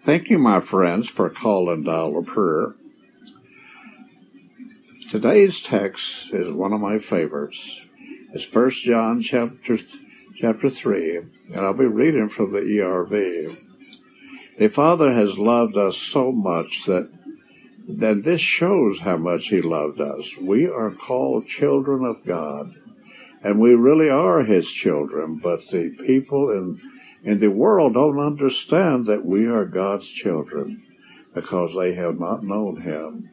Thank you, my friends, for calling Dial Prayer. Today's text is one of my favorites. It's First John chapter chapter three, and I'll be reading from the ERV. The Father has loved us so much that that this shows how much He loved us. We are called children of God, and we really are His children. But the people in in the world don't understand that we are God's children because they have not known Him.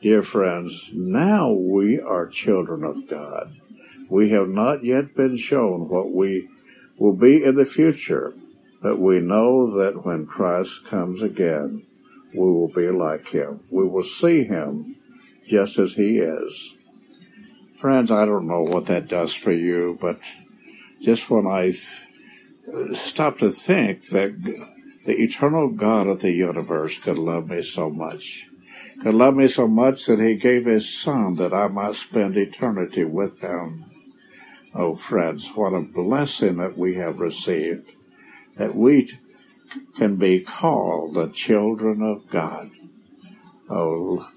Dear friends, now we are children of God. We have not yet been shown what we will be in the future, but we know that when Christ comes again, we will be like him. We will see him just as he is. Friends, I don't know what that does for you, but just when I stop to think that the eternal God of the universe could love me so much, could love me so much that he gave his son that I might spend eternity with him. Oh, friends, what a blessing that we have received, that we can be called the children of God. Oh,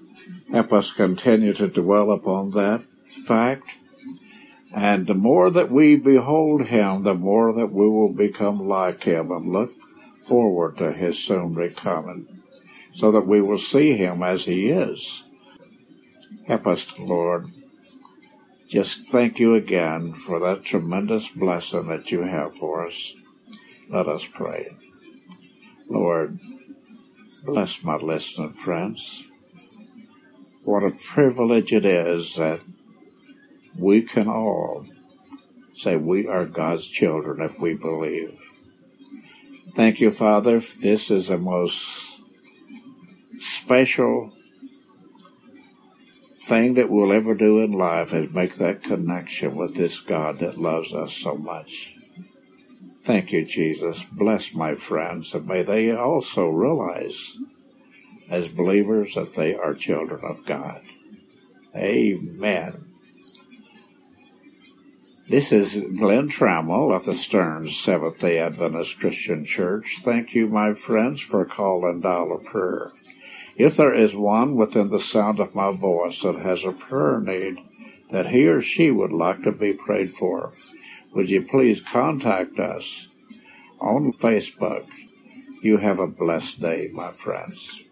help us continue to dwell upon that fact. And the more that we behold him, the more that we will become like him and look forward to his soon recoming, so that we will see him as he is. Help us, Lord, just thank you again for that tremendous blessing that you have for us. Let us pray. Lord, bless my listening friends. What a privilege it is that we can all say we are God's children if we believe. Thank you, Father. This is the most special thing that we'll ever do in life is make that connection with this God that loves us so much. Thank you, Jesus. Bless my friends, and may they also realize, as believers, that they are children of God. Amen. This is Glenn Trammell of the Stearns Seventh day Adventist Christian Church. Thank you, my friends, for calling Dial a Prayer. If there is one within the sound of my voice that has a prayer need that he or she would like to be prayed for, would you please contact us on Facebook? You have a blessed day, my friends.